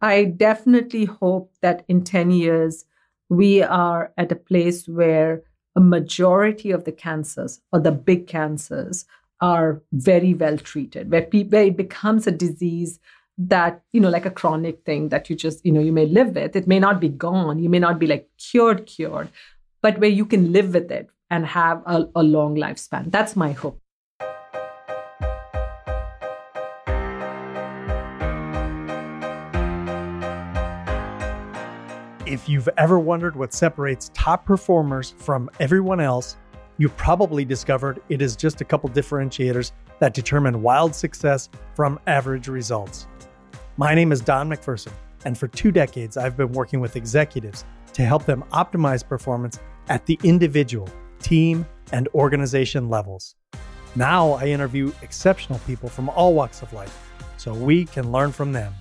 I definitely hope that in 10 years, we are at a place where a majority of the cancers or the big cancers are very well treated, where, pe- where it becomes a disease that, you know, like a chronic thing that you just, you know, you may live with. It may not be gone. You may not be like cured, cured, but where you can live with it and have a, a long lifespan. That's my hope. If you've ever wondered what separates top performers from everyone else, you probably discovered it is just a couple differentiators that determine wild success from average results. My name is Don McPherson, and for two decades, I've been working with executives to help them optimize performance at the individual, team, and organization levels. Now I interview exceptional people from all walks of life so we can learn from them.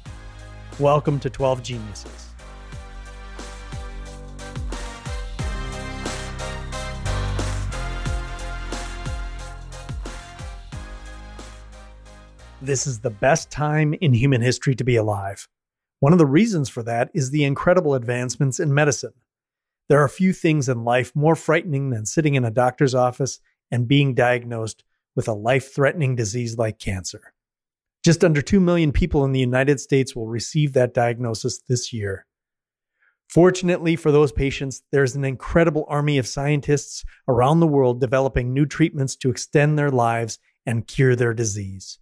Welcome to 12 Geniuses. This is the best time in human history to be alive. One of the reasons for that is the incredible advancements in medicine. There are few things in life more frightening than sitting in a doctor's office and being diagnosed with a life threatening disease like cancer. Just under 2 million people in the United States will receive that diagnosis this year. Fortunately for those patients, there's an incredible army of scientists around the world developing new treatments to extend their lives and cure their disease.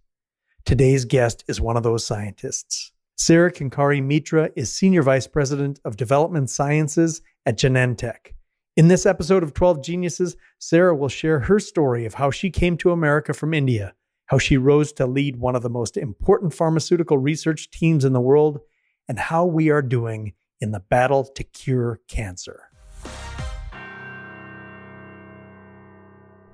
Today's guest is one of those scientists. Sara Kenkare-Mitra is Senior Vice President of Development Sciences at Genentech. In this episode of 12 Geniuses, Sara will share her story of how she came to America from India, how she rose to lead one of the most important pharmaceutical research teams in the world, and how we are doing in the battle to cure cancer.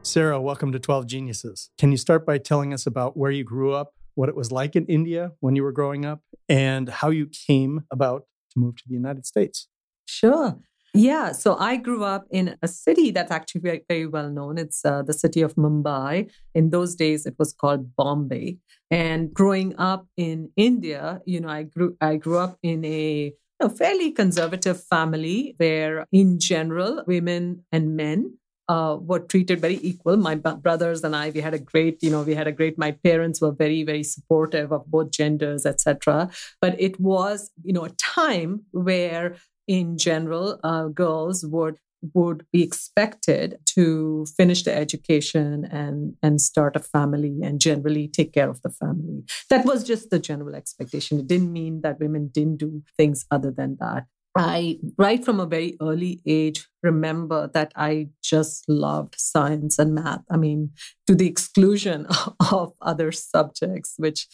Sara, welcome to 12 Geniuses. Can you start by telling us about where you grew up, what it was like in India when you were growing up, and how you came about to move to the United States. Sure. Yeah, so I grew up in a city that's actually very, very well known. It's uh, the city of Mumbai. In those days, it was called Bombay. And growing up in India, you know, I grew I grew up in a a fairly conservative family where, in general, women and men uh, were treated very equal. My b- brothers and I, we had a great, you know, we had a great. My parents were very, very supportive of both genders, etc. But it was, you know, a time where, in general, uh, girls would would be expected to finish their education and and start a family and generally take care of the family that was just the general expectation it didn't mean that women didn't do things other than that I, right from a very early age, remember that I just loved science and math. I mean, to the exclusion of other subjects, which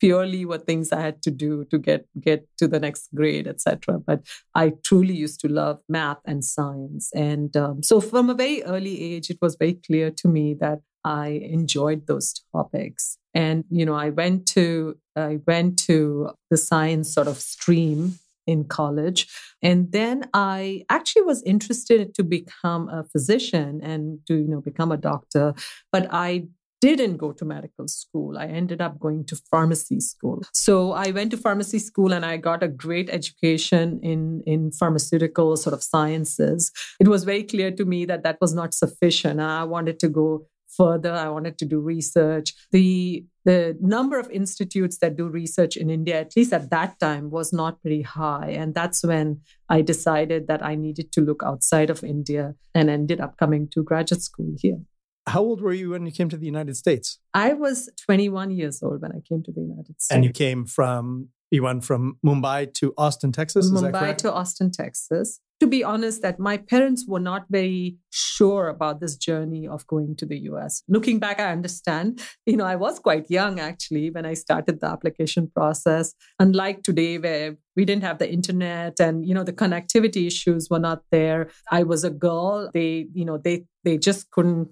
purely were things I had to do to get get to the next grade, etc. But I truly used to love math and science, and um, so from a very early age, it was very clear to me that I enjoyed those topics. And you know, I went to I went to the science sort of stream in college. And then I actually was interested to become a physician and to, you know, become a doctor, but I didn't go to medical school. I ended up going to pharmacy school. So I went to pharmacy school and I got a great education in, in pharmaceutical sort of sciences. It was very clear to me that that was not sufficient. I wanted to go further. I wanted to do research. The the number of institutes that do research in India, at least at that time, was not very high. And that's when I decided that I needed to look outside of India and ended up coming to graduate school here. How old were you when you came to the United States? I was 21 years old when I came to the United States. And you came from, you went from Mumbai to Austin, Texas? Mumbai to Austin, Texas to be honest, that my parents were not very sure about this journey of going to the US. Looking back, I understand. You know, I was quite young actually when I started the application process. Unlike today, where we didn't have the internet and you know the connectivity issues were not there i was a girl they you know they they just couldn't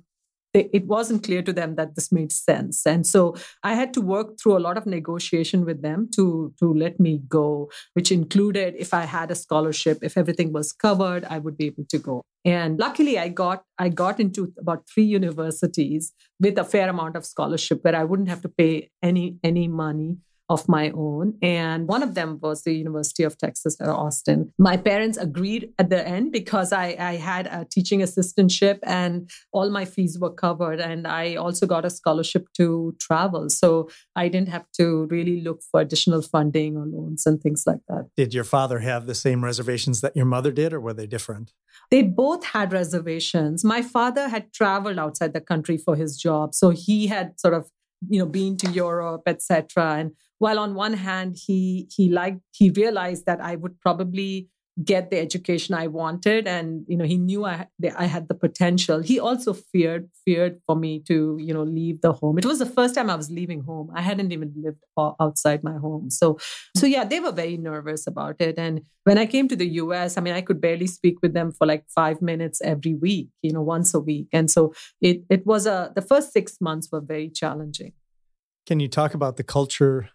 they, it wasn't clear to them that this made sense. And so i had to work through a lot of negotiation with them to to let me go which included if i had a scholarship if everything was covered i would be able to go. And luckily i got i got into about three universities with a fair amount of scholarship where i wouldn't have to pay any any money of my own. And one of them was the University of Texas at Austin. My parents agreed at the end because I, I had a teaching assistantship and all my fees were covered. And I also got a scholarship to travel. So I didn't have to really look for additional funding or loans and things like that. Did your father have the same reservations that your mother did, or were they different? They both had reservations. My father had traveled outside the country for his job. So he had sort of you know been to europe etc and while on one hand he he liked he realized that i would probably get the education i wanted and you know he knew i i had the potential. He also feared feared for me to you know leave the home. It was the first time i was leaving home. I hadn't even lived outside my home. So so yeah they were very nervous about it. And when i came to the us i mean i could barely speak with them for like 5 minutes every week you know once a week. And so it it was a the first 6 months were very challenging. Can you talk about the culture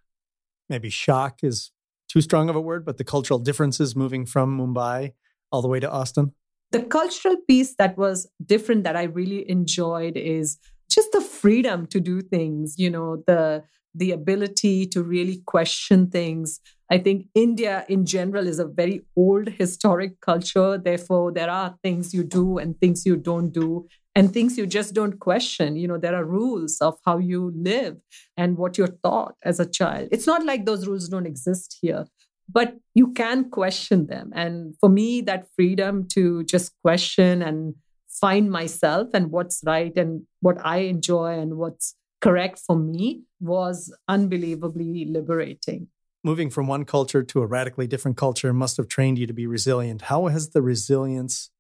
maybe shock is too strong of a word, but the cultural differences moving from Mumbai all the way to Austin? The cultural piece that was different that I really enjoyed is just the freedom to do things, you know, the the ability to really question things. I think India in general is a very old historic culture. Therefore, there are things you do and things you don't do and things you just don't question. You know, there are rules of how you live and what you're taught as a child. It's not like those rules don't exist here, but you can question them. And for me, that freedom to just question and find myself and what's right and what I enjoy and what's correct for me was unbelievably liberating. Moving from one culture to a radically different culture must have trained you to be resilient. How has the resilience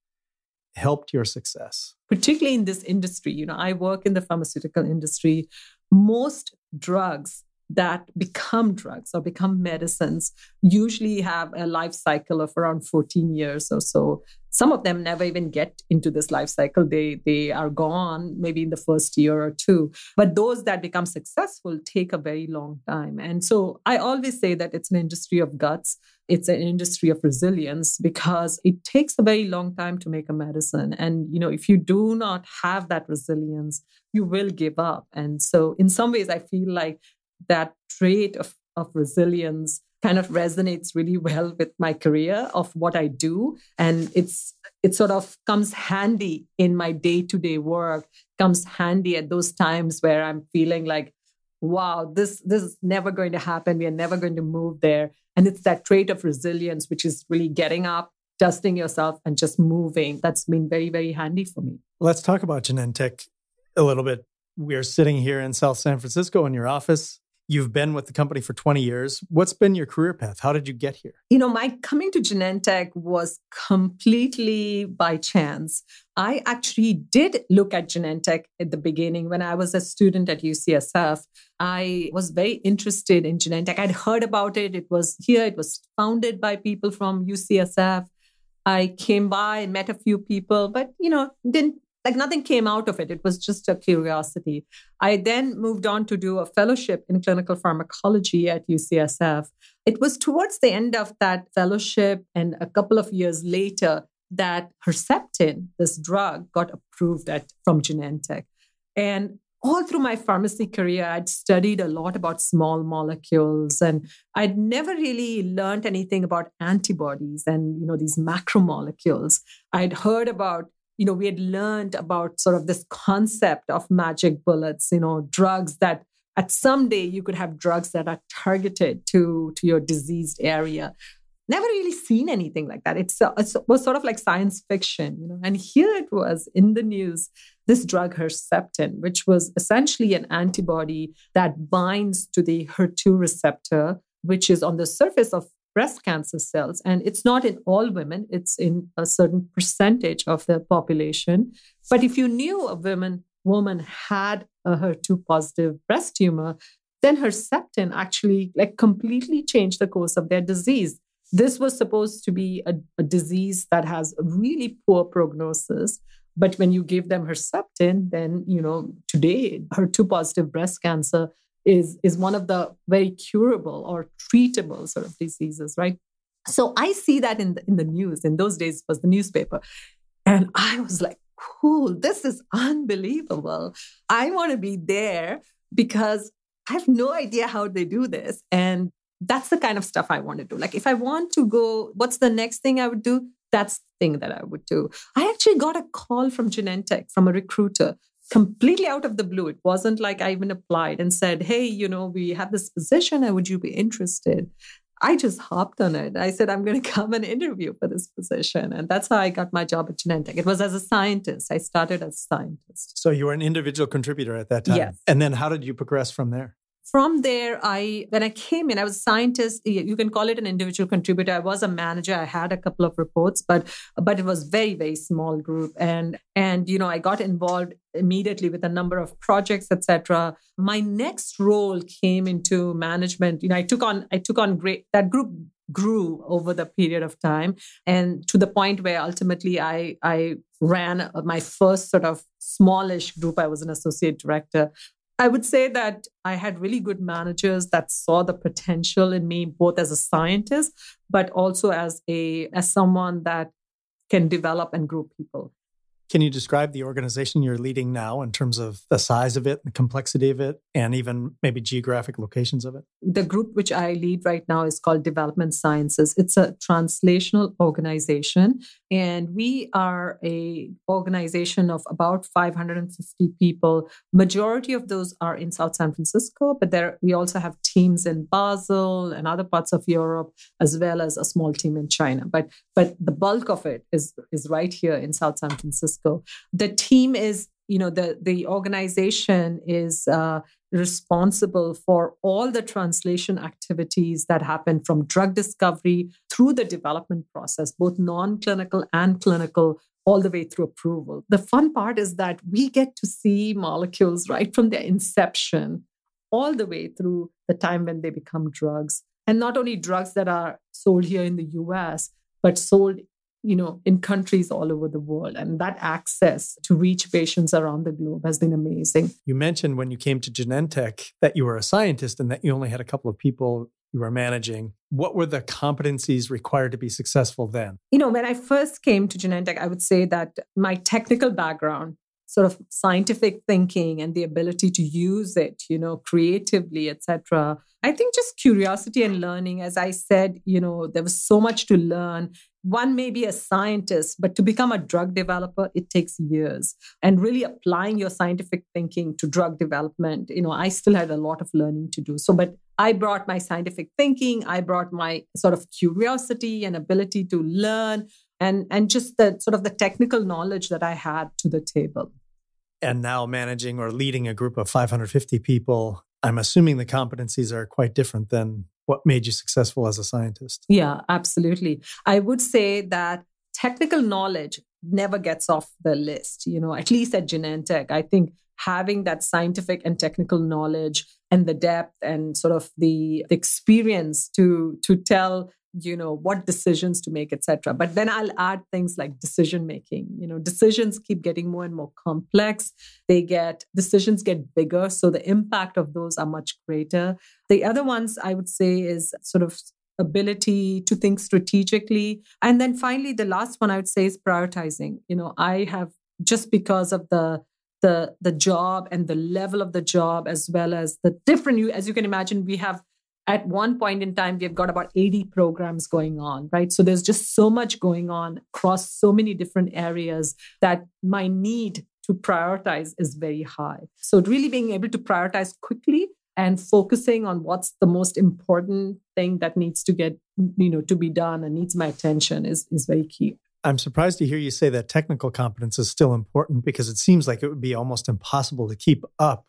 helped your success? Particularly in this industry, you know, I work in the pharmaceutical industry. Most drugs that become drugs or become medicines usually have a life cycle of around 14 years or so some of them never even get into this life cycle. They they are gone maybe in the first year or two. But those that become successful take a very long time. And so i always say that it's an industry of guts. It's an industry of resilience because it takes a very long time to make a medicine. And you know if you do not have that resilience you will give up. And so in some ways i feel like that trait of, of resilience kind of resonates really well with my career of what I do. And it's it sort of comes handy in my day-to-day work, comes handy at those times where I'm feeling like, wow, this this is never going to happen. We are never going to move there. And it's that trait of resilience, which is really getting up, dusting yourself, and just moving. That's been very, very handy for me. Let's talk about Genentech a little bit. We're sitting here in South San Francisco in your office. You've been with the company for 20 years. What's been your career path? How did you get here? You know, my coming to Genentech was completely by chance. I actually did look at Genentech at the beginning when I was a student at UCSF. I was very interested in Genentech. I'd heard about it. It was here, it was founded by people from UCSF. I came by, met a few people, but you know, didn't like nothing came out of it. It was just a curiosity. I then moved on to do a fellowship in clinical pharmacology at UCSF. It was towards the end of that fellowship and a couple of years later that Herceptin, this drug, got approved at from Genentech. And all through my pharmacy career, I'd studied a lot about small molecules and I'd never really learned anything about antibodies and you know these macromolecules. I'd heard about you know, we had learned about sort of this concept of magic bullets, you know, drugs that at some day you could have drugs that are targeted to, to your diseased area. Never really seen anything like that. It's, it was sort of like science fiction, you know. And here it was in the news, this drug Herceptin, which was essentially an antibody that binds to the HER2 receptor, which is on the surface of breast cancer cells. And it's not in all women, it's in a certain percentage of the population. But if you knew a woman, woman had a HER2 positive breast tumor, then Herceptin actually like completely changed the course of their disease. This was supposed to be a, a disease that has a really poor prognosis. But when you give them Herceptin, then, you know, today, HER2 positive breast cancer is is one of the very curable or treatable sort of diseases, right? So I see that in the, in the news. In those days, was the newspaper, and I was like, "Cool! This is unbelievable! I want to be there because I have no idea how they do this. And that's the kind of stuff I want to do. Like if I want to go, what's the next thing I would do? That's the thing that I would do. I actually got a call from Genentech from a recruiter completely out of the blue. It wasn't like I even applied and said, Hey, you know, we have this position. Would you be interested? I just hopped on it. I said, I'm going to come and interview for this position. And that's how I got my job at Genentech. It was as a scientist. I started as a scientist. So you were an individual contributor at that time. Yes. And then how did you progress from there? From there i when i came in i was a scientist. You can call it an individual contributor. I was a manager. I had a couple of reports but but it was very very small group. And and you know i got involved immediately with a number of projects etc my next role came into management. You know i took on i took on great that group grew over the period of time. And to the point where ultimately i i ran my first sort of smallish group. I was an associate director I would say that I had really good managers that saw the potential in me, both as a scientist, but also as a as someone that can develop and grow people. Can you describe the organization you're leading now in terms of the size of it, the complexity of it, and even maybe geographic locations of it? The group which I lead right now is called Development Sciences. It's a translational organization, and we are a organization of about 550 people. Majority of those are in South San Francisco, but there we also have teams in Basel and other parts of Europe, as well as a small team in China. But but the bulk of it is is right here in South San Francisco. Francisco. The team is, you know, the the organization is uh, responsible for all the translation activities that happen from drug discovery through the development process, both non-clinical and clinical, all the way through approval. The fun part is that we get to see molecules right from their inception all the way through the time when they become drugs. And not only drugs that are sold here in the US, but sold you know, in countries all over the world. And that access to reach patients around the globe has been amazing. You mentioned when you came to Genentech that you were a scientist and that you only had a couple of people you were managing. What were the competencies required to be successful then? You know, when I first came to Genentech, I would say that my technical background sort of scientific thinking and the ability to use it you know creatively etc i think just curiosity and learning as i said you know there was so much to learn one may be a scientist, but to become a drug developer, it takes years. And really applying your scientific thinking to drug development, you know, I still had a lot of learning to do. So, but I brought my scientific thinking, I brought my sort of curiosity and ability to learn and, and just the sort of the technical knowledge that I had to the table. And now managing or leading a group of 550 people, I'm assuming the competencies are quite different than what made you successful as a scientist? Yeah, absolutely. I would say that technical knowledge never gets off the list, you know, at least at Genentech. I think having that scientific and technical knowledge and the depth and sort of the, the experience to to tell you know what decisions to make etc but then i'll add things like decision making. You know decisions keep getting more and more complex. They get decisions get bigger so the impact of those are much greater. The other ones i would say is sort of ability to think strategically. And then finally the last one i would say is prioritizing. You know i have just because of the the the job and the level of the job as well as the different you as you can imagine we have at one point in time, we've got about 80 programs going on, right? So there's just so much going on across so many different areas that my need to prioritize is very high. So really being able to prioritize quickly and focusing on what's the most important thing that needs to get, you know, to be done and needs my attention is, is very key. I'm surprised to hear you say that technical competence is still important because it seems like it would be almost impossible to keep up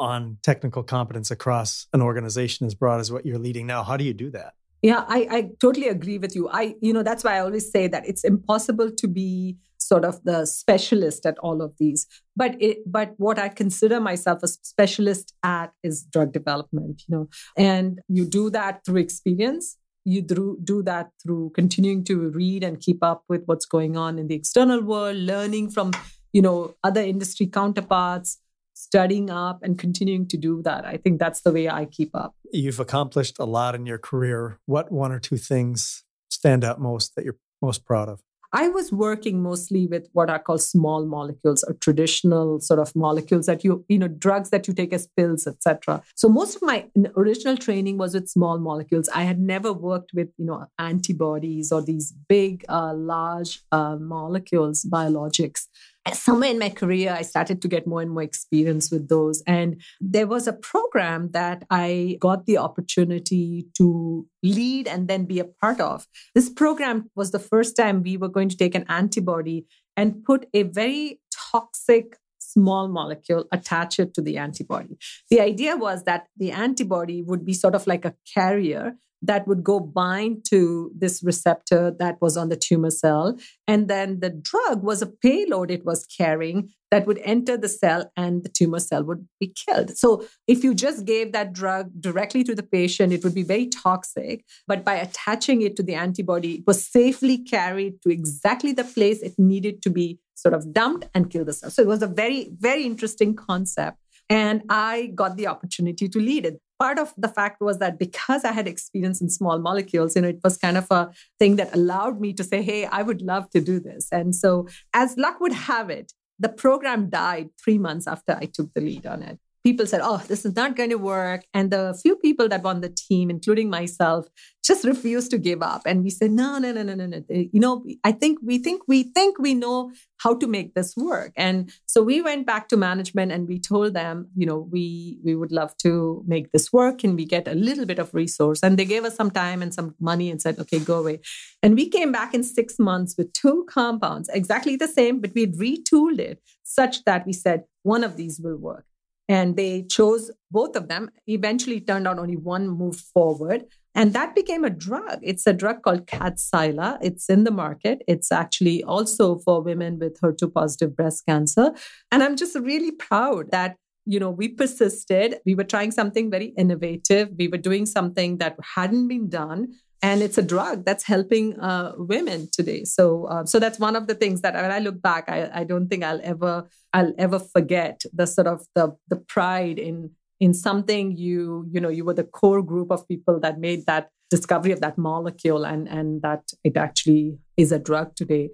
on technical competence across an organization as broad as what you're leading now. How do you do that? Yeah, I, I totally agree with you. I, you know, that's why I always say that it's impossible to be sort of the specialist at all of these. But it, but what I consider myself a specialist at is drug development, you know, and you do that through experience. You do, do that through continuing to read and keep up with what's going on in the external world, learning from, you know, other industry counterparts, studying up and continuing to do that. I think that's the way I keep up. You've accomplished a lot in your career. What one or two things stand out most that you're most proud of? I was working mostly with what are called small molecules or traditional sort of molecules that you, you know, drugs that you take as pills, etc. So most of my original training was with small molecules. I had never worked with, you know, antibodies or these big, uh, large uh, molecules, biologics somewhere in my career, I started to get more and more experience with those. And there was a program that I got the opportunity to lead and then be a part of. This program was the first time we were going to take an antibody and put a very toxic small molecule, attach it to the antibody. The idea was that the antibody would be sort of like a carrier that would go bind to this receptor that was on the tumor cell. And then the drug was a payload it was carrying that would enter the cell and the tumor cell would be killed. So if you just gave that drug directly to the patient, it would be very toxic. But by attaching it to the antibody, it was safely carried to exactly the place it needed to be sort of dumped and kill the cell. So it was a very, very interesting concept. And I got the opportunity to lead it part of the fact was that because I had experience in small molecules, you know, it was kind of a thing that allowed me to say, hey, I would love to do this. And so, as luck would have it, the program died three months after I took the lead on it people said, oh, this is not going to work. And the few people that were on the team, including myself, just refused to give up. And we said, no, no, no, no, no, no. You know, I think we think we think we know how to make this work. And so we went back to management and we told them, you know, we we would love to make this work. Can we get a little bit of resource? And they gave us some time and some money and said, okay, go away. And we came back in six months with two compounds, exactly the same, but we retooled it such that we said one of these will work and they chose both of them. Eventually, turned out only one moved forward. And that became a drug. It's a drug called Kadcyla. It's in the market. It's actually also for women with HER2 positive breast cancer. And I'm just really proud that you know we persisted we were trying something very innovative we were doing something that hadn't been done and it's a drug that's helping uh, women today. So, uh, so that's one of the things that when I look back, I, I don't think I'll ever I'll ever forget the sort of the the pride in in something you you know you were the core group of people that made that discovery of that molecule and and that it actually is a drug today.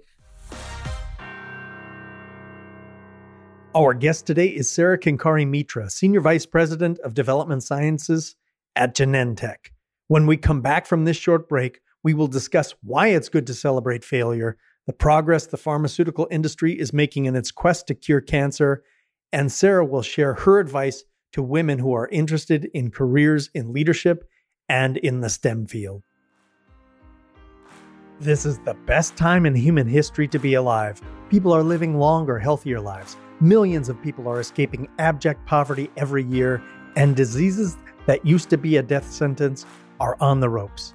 Our guest today is Sara Kenkare-Mitra, Senior Vice President of Development Sciences at Genentech. When we come back from this short break, we will discuss why it's good to celebrate failure, the progress the pharmaceutical industry is making in its quest to cure cancer, and Sara will share her advice to women who are interested in careers in leadership and in the STEM field. This is the best time in human history to be alive. People are living longer, healthier lives. Millions of people are escaping abject poverty every year, and diseases that used to be a death sentence are on the ropes.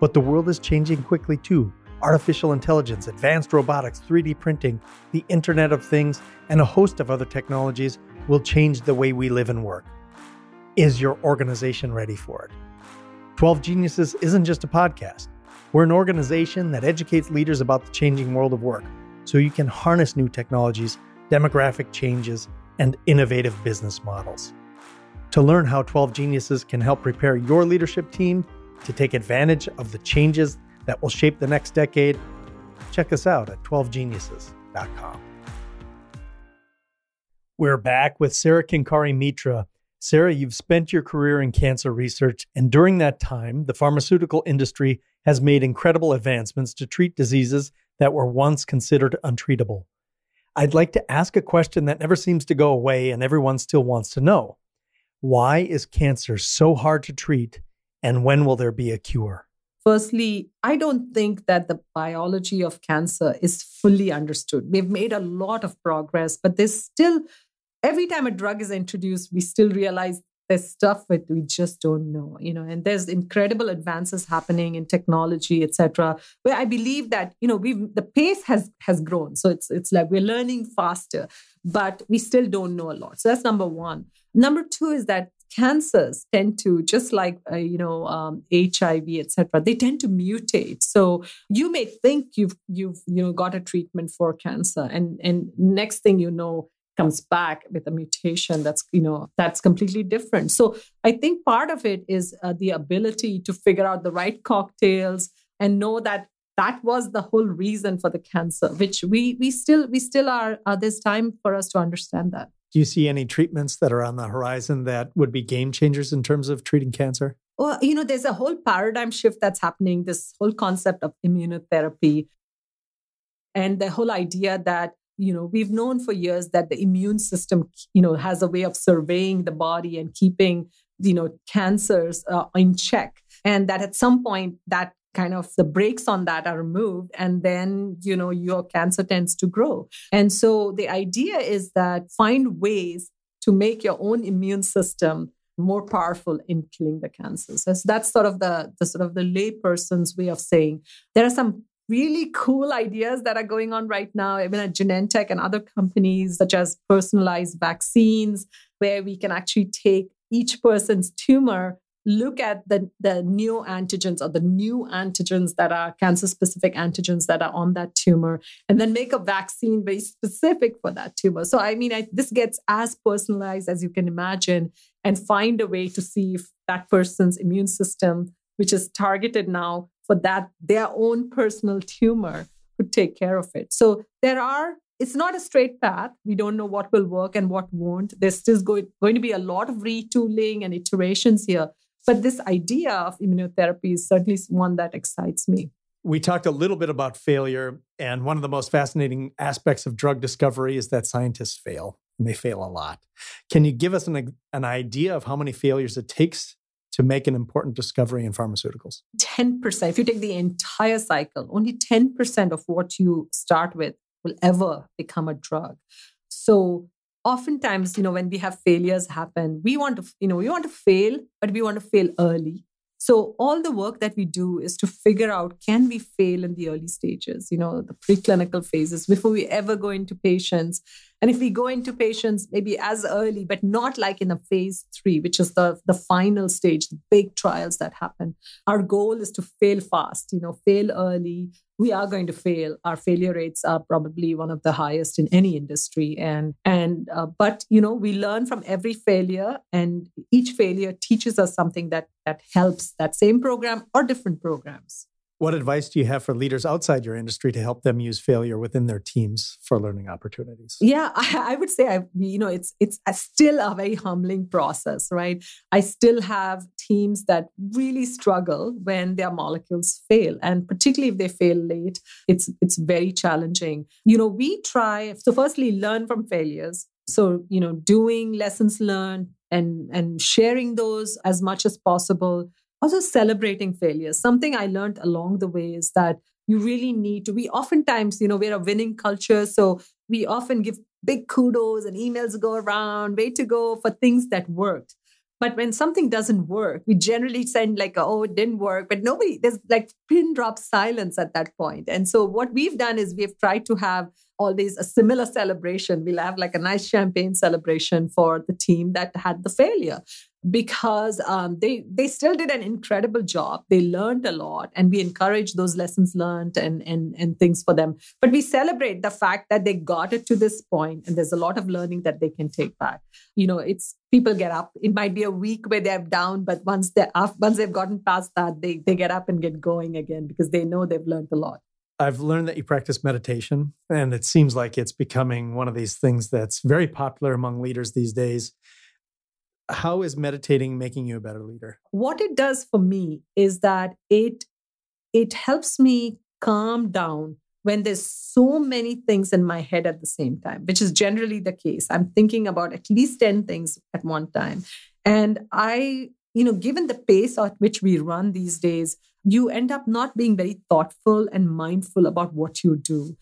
But the world is changing quickly too. Artificial intelligence, advanced robotics, 3D printing, the Internet of Things, and a host of other technologies will change the way we live and work. Is your organization ready for it? 12 Geniuses isn't just a podcast. We're an organization that educates leaders about the changing world of work so you can harness new technologies, demographic changes, and innovative business models. To learn how 12 Geniuses can help prepare your leadership team to take advantage of the changes that will shape the next decade, check us out at 12geniuses.com. We're back with Sarah Kinkari Mitra. Sara, you've spent your career in cancer research, and during that time, the pharmaceutical industry has made incredible advancements to treat diseases that were once considered untreatable. I'd like to ask a question that never seems to go away and everyone still wants to know. Why is cancer so hard to treat, and when will there be a cure? Firstly, I don't think that the biology of cancer is fully understood. We've made a lot of progress, but there's still, every time a drug is introduced, we still realize there's stuff that we just don't know, you know, and there's incredible advances happening in technology, etc. Where I believe that, you know, we've the pace has has grown. So it's it's like we're learning faster, but we still don't know a lot. So that's number one. Number two is that cancers tend to just like uh, you know um, hiv etc they tend to mutate so you may think you've you've you know got a treatment for cancer and and next thing you know comes back with a mutation that's you know that's completely different so i think part of it is uh, the ability to figure out the right cocktails and know that that was the whole reason for the cancer, which we we still we still are. Uh, there's time for us to understand that. Do you see any treatments that are on the horizon that would be game changers in terms of treating cancer? Well, you know, there's a whole paradigm shift that's happening. This whole concept of immunotherapy, and the whole idea that you know we've known for years that the immune system you know has a way of surveying the body and keeping you know cancers uh, in check and that at some point that kind of the brakes on that are removed and then you know your cancer tends to grow. And so the idea is that find ways to make your own immune system more powerful in killing the cancers so that's sort of the, the sort of the layperson's way of saying there are some really cool ideas that are going on right now, even at Genentech and other companies, such as personalized vaccines, where we can actually take each person's tumor, look at the, the neoantigens or the new antigens that are cancer specific antigens that are on that tumor, and then make a vaccine very specific for that tumor. So, I mean, I, this gets as personalized as you can imagine and find a way to see if that person's immune system, which is targeted now, for that their own personal tumor could take care of it. So there are it's not a straight path. We don't know what will work and what won't. There's still going, going to be a lot of retooling and iterations here. But this idea of immunotherapy is certainly one that excites me. We talked a little bit about failure, and one of the most fascinating aspects of drug discovery is that scientists fail, and they fail a lot. Can you give us an, an idea of how many failures it takes to make an important discovery in pharmaceuticals? 10%. If you take the entire cycle, only 10% of what you start with will ever become a drug. So oftentimes, you know, when we have failures happen, we want to, you know, we want to fail, but we want to fail early. So all the work that we do is to figure out can we fail in the early stages, you know, the preclinical phases before we ever go into patients. And if we go into patients maybe as early, but not like in a phase three, which is the, the final stage, the big trials that happen, our goal is to fail fast, you know, fail early, we are going to fail. Our failure rates are probably one of the highest in any industry, and and uh, but you know we learn from every failure, and each failure teaches us something that that helps that same program or different programs. What advice do you have for leaders outside your industry to help them use failure within their teams for learning opportunities? Yeah, I, I would say, I, you know, it's it's a still a very humbling process, right? I still have teams that really struggle when their molecules fail, and particularly if they fail late, it's it's very challenging. You know, we try so firstly learn from failures. So you know, doing lessons learned and and sharing those as much as possible also celebrating failures. Something i learned along the way is that you really need to we oftentimes you know we're a winning culture so we often give big kudos and emails go around way to go for things that worked. But when something doesn't work we generally send like oh it didn't work but nobody there's like pin drop silence at that point. And so what we've done is we've tried to have always a similar celebration we'll have like a nice champagne celebration for the team that had the failure because um, they they still did an incredible job. They learned a lot, and we encourage those lessons learned and and and things for them. But we celebrate the fact that they got it to this point, and there's a lot of learning that they can take back. You know, it's people get up. It might be a week where they're down, but once they're once they've gotten past that, they they get up and get going again because they know they've learned a lot. I've learned that you practice meditation, and it seems like it's becoming one of these things that's very popular among leaders these days how is meditating making you a better leader? What it does for me is that it it helps me calm down when there's so many things in my head at the same time, which is generally the case. I'm thinking about at least 10 things at one time. And I, you know, given the pace at which we run these days, you end up not being very thoughtful and mindful about what you do.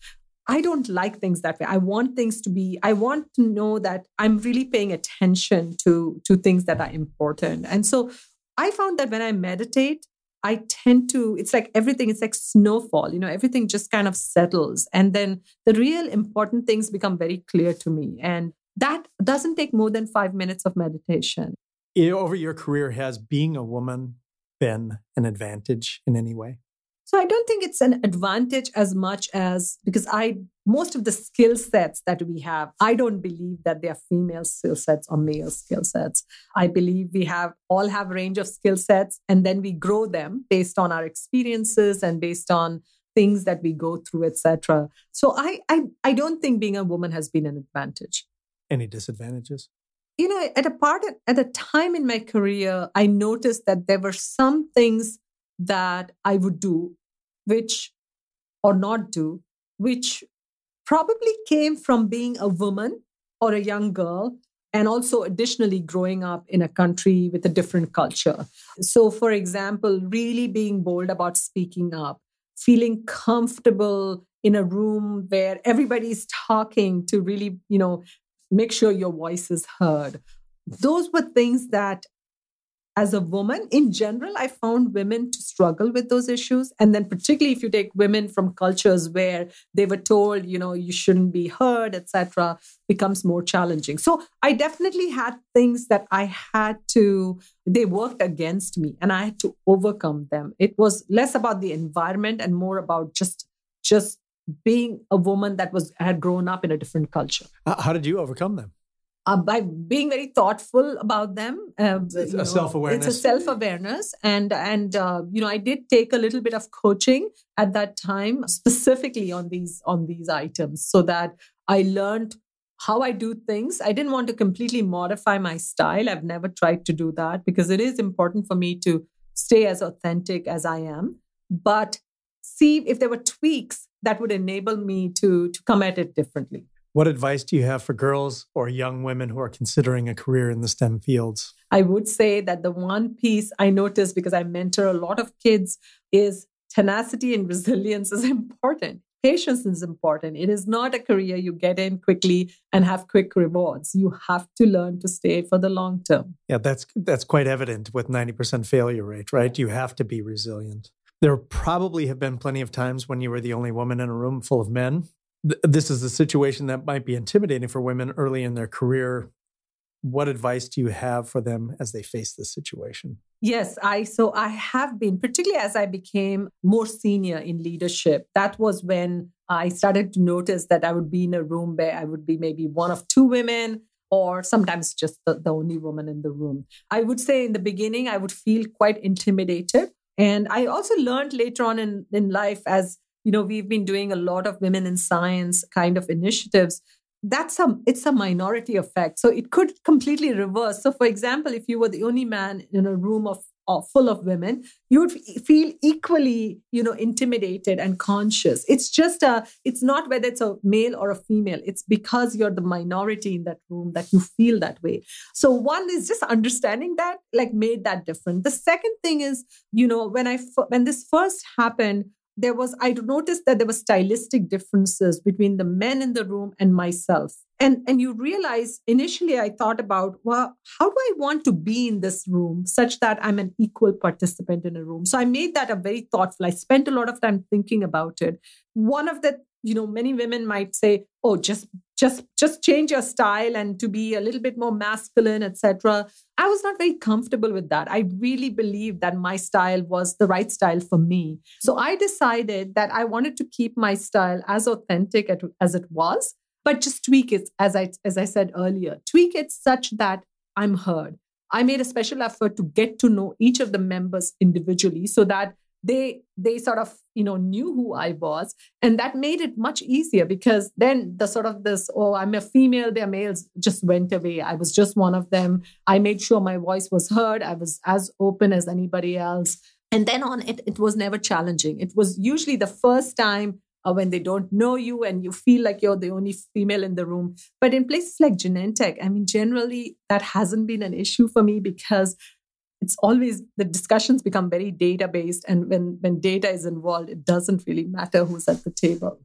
I don't like things that way. I want things to be, I want to know that I'm really paying attention to, to things that are important. And so I found that when I meditate, I tend to, it's like everything, it's like snowfall, you know, everything just kind of settles. And then the real important things become very clear to me. And that doesn't take more than five minutes of meditation. Over your career, has being a woman been an advantage in any way? So I don't think it's an advantage as much as because I most of the skill sets that we have, I don't believe that they are female skill sets or male skill sets. I believe we have all have a range of skill sets and then we grow them based on our experiences and based on things that we go through, etc. So I, I I don't think being a woman has been an advantage. Any disadvantages? You know, at a part at a time in my career, I noticed that there were some things that I would do, which or not do, which probably came from being a woman or a young girl and also additionally growing up in a country with a different culture. So, for example, really being bold about speaking up, feeling comfortable in a room where everybody's talking to really, you know, make sure your voice is heard. Those were things that as a woman in general i found women to struggle with those issues. And then particularly if you take women from cultures where they were told you know you shouldn't be heard etc becomes more challenging. So i definitely had things that i had to they worked against me and i had to overcome them. It was less about the environment and more about just just being a woman that was had grown up in a different culture how did you overcome them uh, by being very thoughtful about them. Uh, it's a self awareness. It's a self awareness, and and uh, you know, I did take a little bit of coaching at that time, specifically on these on these items, so that I learned how I do things. I didn't want to completely modify my style. I've never tried to do that because it is important for me to stay as authentic as I am, but see if there were tweaks that would enable me to to come at it differently. What advice do you have for girls or young women who are considering a career in the STEM fields? I would say that the one piece I notice because I mentor a lot of kids is tenacity and resilience is important. Patience is important. It is not a career you get in quickly and have quick rewards. You have to learn to stay for the long term. Yeah, that's that's quite evident with 90% failure rate, right? You have to be resilient. There probably have been plenty of times when you were the only woman in a room full of men. This is a situation that might be intimidating for women early in their career. What advice do you have for them as they face this situation? Yes i so i have been particularly as i became more senior in leadership that was when i started to notice that i would be in a room where i would be maybe one of two women or sometimes just the, the only woman in the room. I would say in the beginning i would feel quite intimidated and i also learned later on in, in life as you know we've been doing a lot of women in science kind of initiatives that's a it's a minority effect. So it could completely reverse. So for example if you were the only man in a room of, of full of women you would feel equally you know intimidated and conscious. It's just a it's not whether it's a male or a female. It's because you're the minority in that room that you feel that way. So one is just understanding that like made that different. The second thing is you know when i when this first happened there was i noticed that there were stylistic differences between the men in the room and myself and and you realize initially i thought about well how do i want to be in this room such that i'm an equal participant in a room? So i made that a very thoughtful i spent a lot of time thinking about it. One of the you know many women might say oh just just just change your style and to be a little bit more masculine etc i was not very comfortable with that. I really believed that my style was the right style for me. So i decided that i wanted to keep my style as authentic as it was but just tweak it as i as i said earlier tweak it such that i'm heard. I made a special effort to get to know each of the members individually so that they they sort of you know knew who i was. And that made it much easier because then the sort of this oh i'm a female they're males just went away. I was just one of them. I made sure my voice was heard. I was as open as anybody else. And then on it it was never challenging. It was usually the first time uh, when they don't know you and you feel like you're the only female in the room. But in places like Genentech, I mean, generally that hasn't been an issue for me because it's always the discussions become very data based and when when data is involved it doesn't really matter who's at the table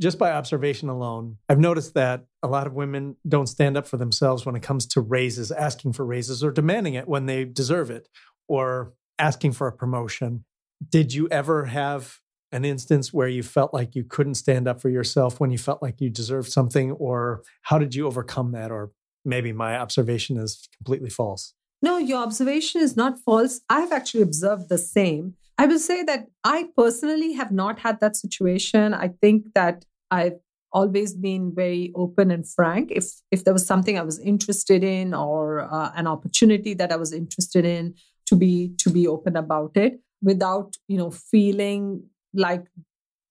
just by observation alone i've noticed that a lot of women don't stand up for themselves when it comes to raises asking for raises or demanding it when they deserve it or asking for a promotion did you ever have an instance where you felt like you couldn't stand up for yourself when you felt like you deserved something or how did you overcome that or maybe my observation is completely false no, your observation is not false. I've actually observed the same. I will say that I personally have not had that situation. I think that I've always been very open and frank if if there was something i was interested in or uh, an opportunity that i was interested in to be to be open about it without you know feeling like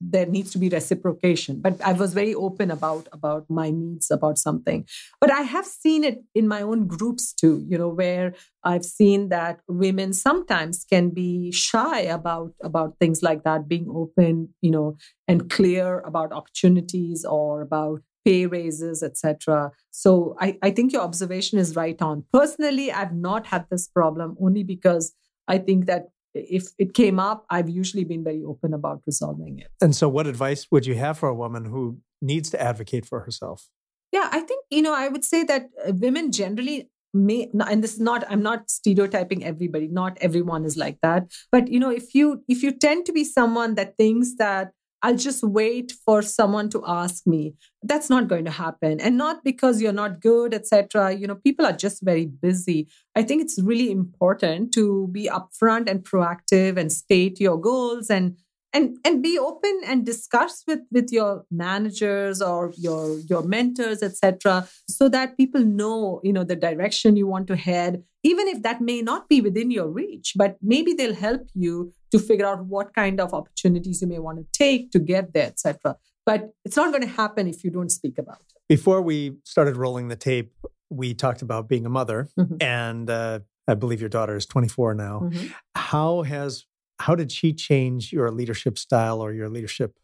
there needs to be reciprocation. But i was very open about about my needs about something. But i have seen it in my own groups too you know where i've seen that women sometimes can be shy about about things like that being open you know and clear about opportunities or about pay raises etc so I, I think your observation is right on. Personally i've not had this problem only because i think that if it came up, I've usually been very open about resolving it. And so, what advice would you have for a woman who needs to advocate for herself? Yeah, I think, you know, I would say that uh, women generally may, and this is not, I'm not stereotyping everybody, not everyone is like that. But, you know, if you, if you tend to be someone that thinks that I'll just wait for someone to ask me. That's not going to happen. And not because you're not good, etc. You know, people are just very busy. I think it's really important to be upfront and proactive and state your goals and and and be open and discuss with with your managers or your your mentors etc so that people know you know the direction you want to head even if that may not be within your reach but maybe they'll help you to figure out what kind of opportunities you may want to take to get there etc but it's not going to happen if you don't speak about it before we started rolling the tape we talked about being a mother mm-hmm. and uh, I believe your daughter is 24 now. Mm-hmm. How has how did she change your leadership style or your leadership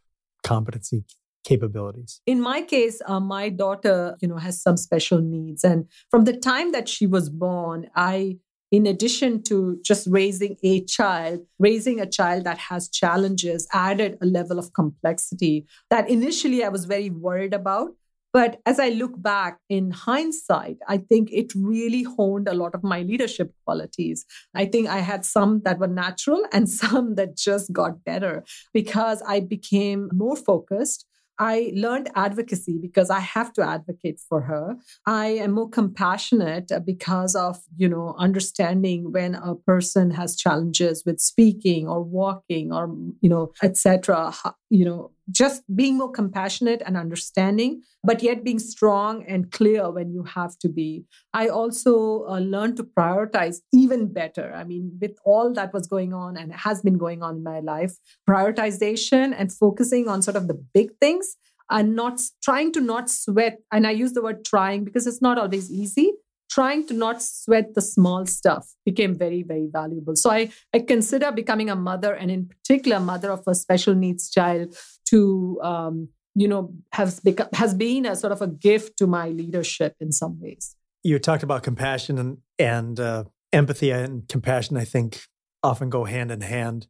competency capabilities in my case uh, my daughter you know has some special needs and from the time that she was born i in addition to just raising a child, raising a child that has challenges added a level of complexity that initially I was very worried about. But as I look back in hindsight, I think it really honed a lot of my leadership qualities. I think I had some that were natural and some that just got better because I became more focused. I learned advocacy because I have to advocate for her. I am more compassionate because of, you know, understanding when a person has challenges with speaking or walking or, you know, etc. You know, just being more compassionate and understanding, but yet being strong and clear when you have to be. I also uh, learned to prioritize even better. I mean, with all that was going on and has been going on in my life, prioritization and focusing on sort of the big things and not trying to not sweat. And I use the word trying because it's not always easy. Trying to not sweat the small stuff became very, very valuable. So I, I consider becoming a mother, and in particular, mother of a special needs child, to um, you know has become has been a sort of a gift to my leadership in some ways. You talked about compassion and and uh, empathy and compassion i think often go hand in hand.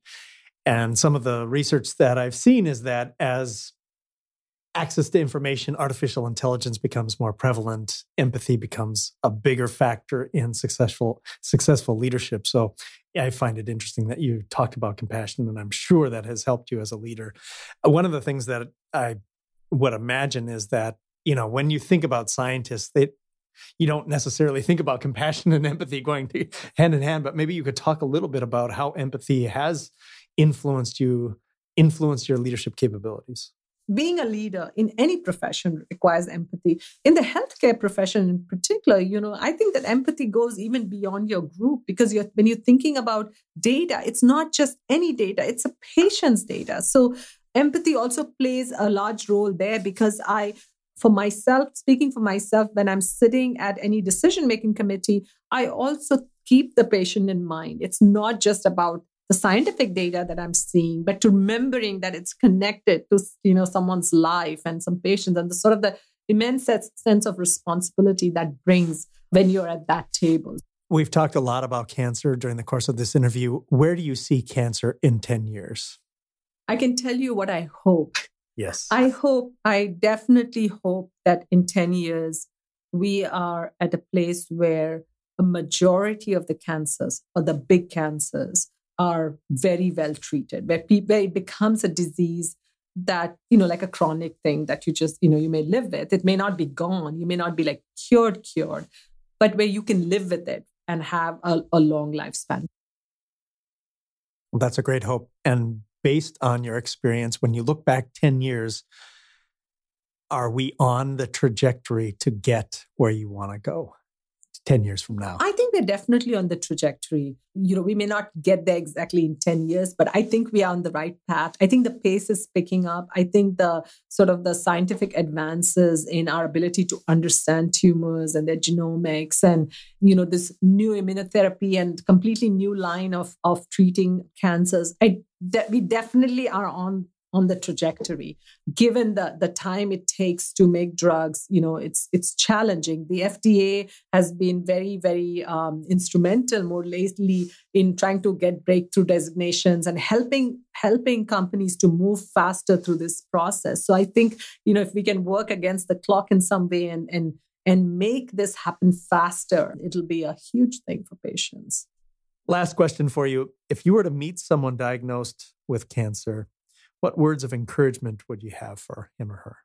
And some of the research that i've seen is that as access to information artificial intelligence becomes more prevalent. Empathy becomes a bigger factor in successful successful leadership. So I find it interesting that you talked about compassion, and I'm sure that has helped you as a leader. Uh, one of the things that I would imagine is that you know when you think about scientists, they you don't necessarily think about compassion and empathy going hand in hand, but maybe you could talk a little bit about how empathy has influenced you, influenced your leadership capabilities being a leader in any profession requires empathy. In the healthcare profession in particular you know i think that empathy goes even beyond your group because you're when you're thinking about data it's not just any data it's a patient's data. So empathy also plays a large role there because i for myself speaking for myself when i'm sitting at any decision making committee i also keep the patient in mind. It's not just about the scientific data that I'm seeing, but to remembering that it's connected to you know someone's life and some patients and the sort of the immense sense of responsibility that brings when you're at that table. We've talked a lot about cancer during the course of this interview. Where do you see cancer in 10 years? I can tell you what I hope. Yes. I hope, I definitely hope that in 10 years, we are at a place where a majority of the cancers or the big cancers are very well treated, where, people, where it becomes a disease that, you know, like a chronic thing that you just, you know, you may live with. It may not be gone. You may not be like cured, cured, but where you can live with it and have a, a long lifespan. That's a great hope. And based on your experience, when you look back 10 years, are we on the trajectory to get where you want to go? 10 years from now? I think we're definitely on the trajectory. You know, we may not get there exactly in 10 years, but I think we are on the right path. I think the pace is picking up. I think the sort of the scientific advances in our ability to understand tumors and their genomics and, you know, this new immunotherapy and completely new line of, of treating cancers. I, de- we definitely are on on the trajectory given the the time it takes to make drugs you know it's it's challenging. The fda has been very very um, instrumental more lately in trying to get breakthrough designations and helping helping companies to move faster through this process. So i think you know if we can work against the clock in some way and and and make this happen faster it'll be a huge thing for patients. Last question for you. If you were to meet someone diagnosed with cancer what words of encouragement would you have for him or her?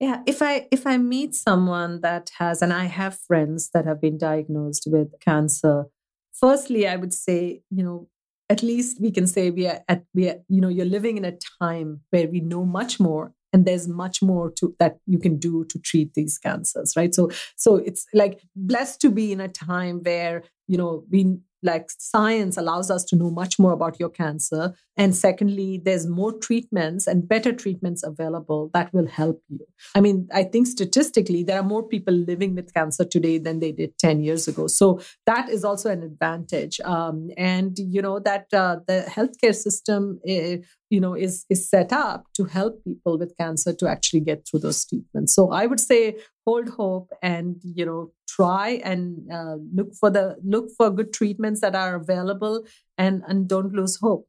Yeah, if I if I meet someone that has and I have friends that have been diagnosed with cancer, firstly I would say, you know, at least we can say we are at we are, you know, you're living in a time where we know much more and there's much more to that you can do to treat these cancers right so so it's like blessed to be in a time where you know we like science allows us to know much more about your cancer. And secondly there's more treatments and better treatments available that will help you. I mean i think statistically there are more people living with cancer today than they did 10 years ago. So that is also an advantage. Um, and you know that uh, the healthcare system uh, you know is is set up to help people with cancer to actually get through those treatments. So i would say hold hope and you know try and uh, look for the look for good treatments that are available and and don't lose hope.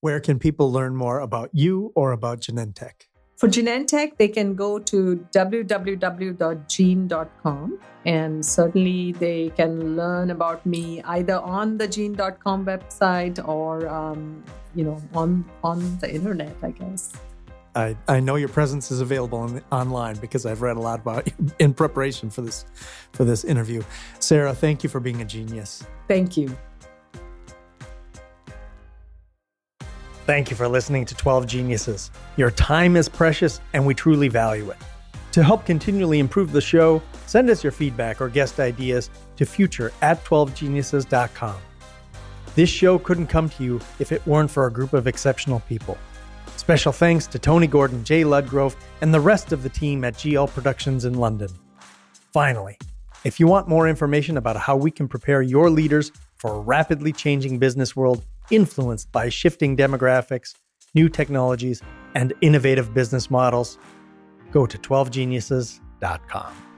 Where can people learn more about you or about genentech for genentech they can go to www.gene.com and certainly they can learn about me either on the gene.com website or um, you know on on the internet i guess I, I know your presence is available on, online because I've read a lot about you in preparation for this for this interview. Sara, thank you for being a genius. Thank you. Thank you for listening to 12 Geniuses. Your time is precious and we truly value it. To help continually improve the show, send us your feedback or guest ideas to future at 12geniuses.com. This show couldn't come to you if it weren't for a group of exceptional people. Special thanks to Tony Gordon, Jay Ludgrove, and the rest of the team at GL Productions in London. Finally, if you want more information about how we can prepare your leaders for a rapidly changing business world influenced by shifting demographics, new technologies, and innovative business models, go to 12geniuses.com.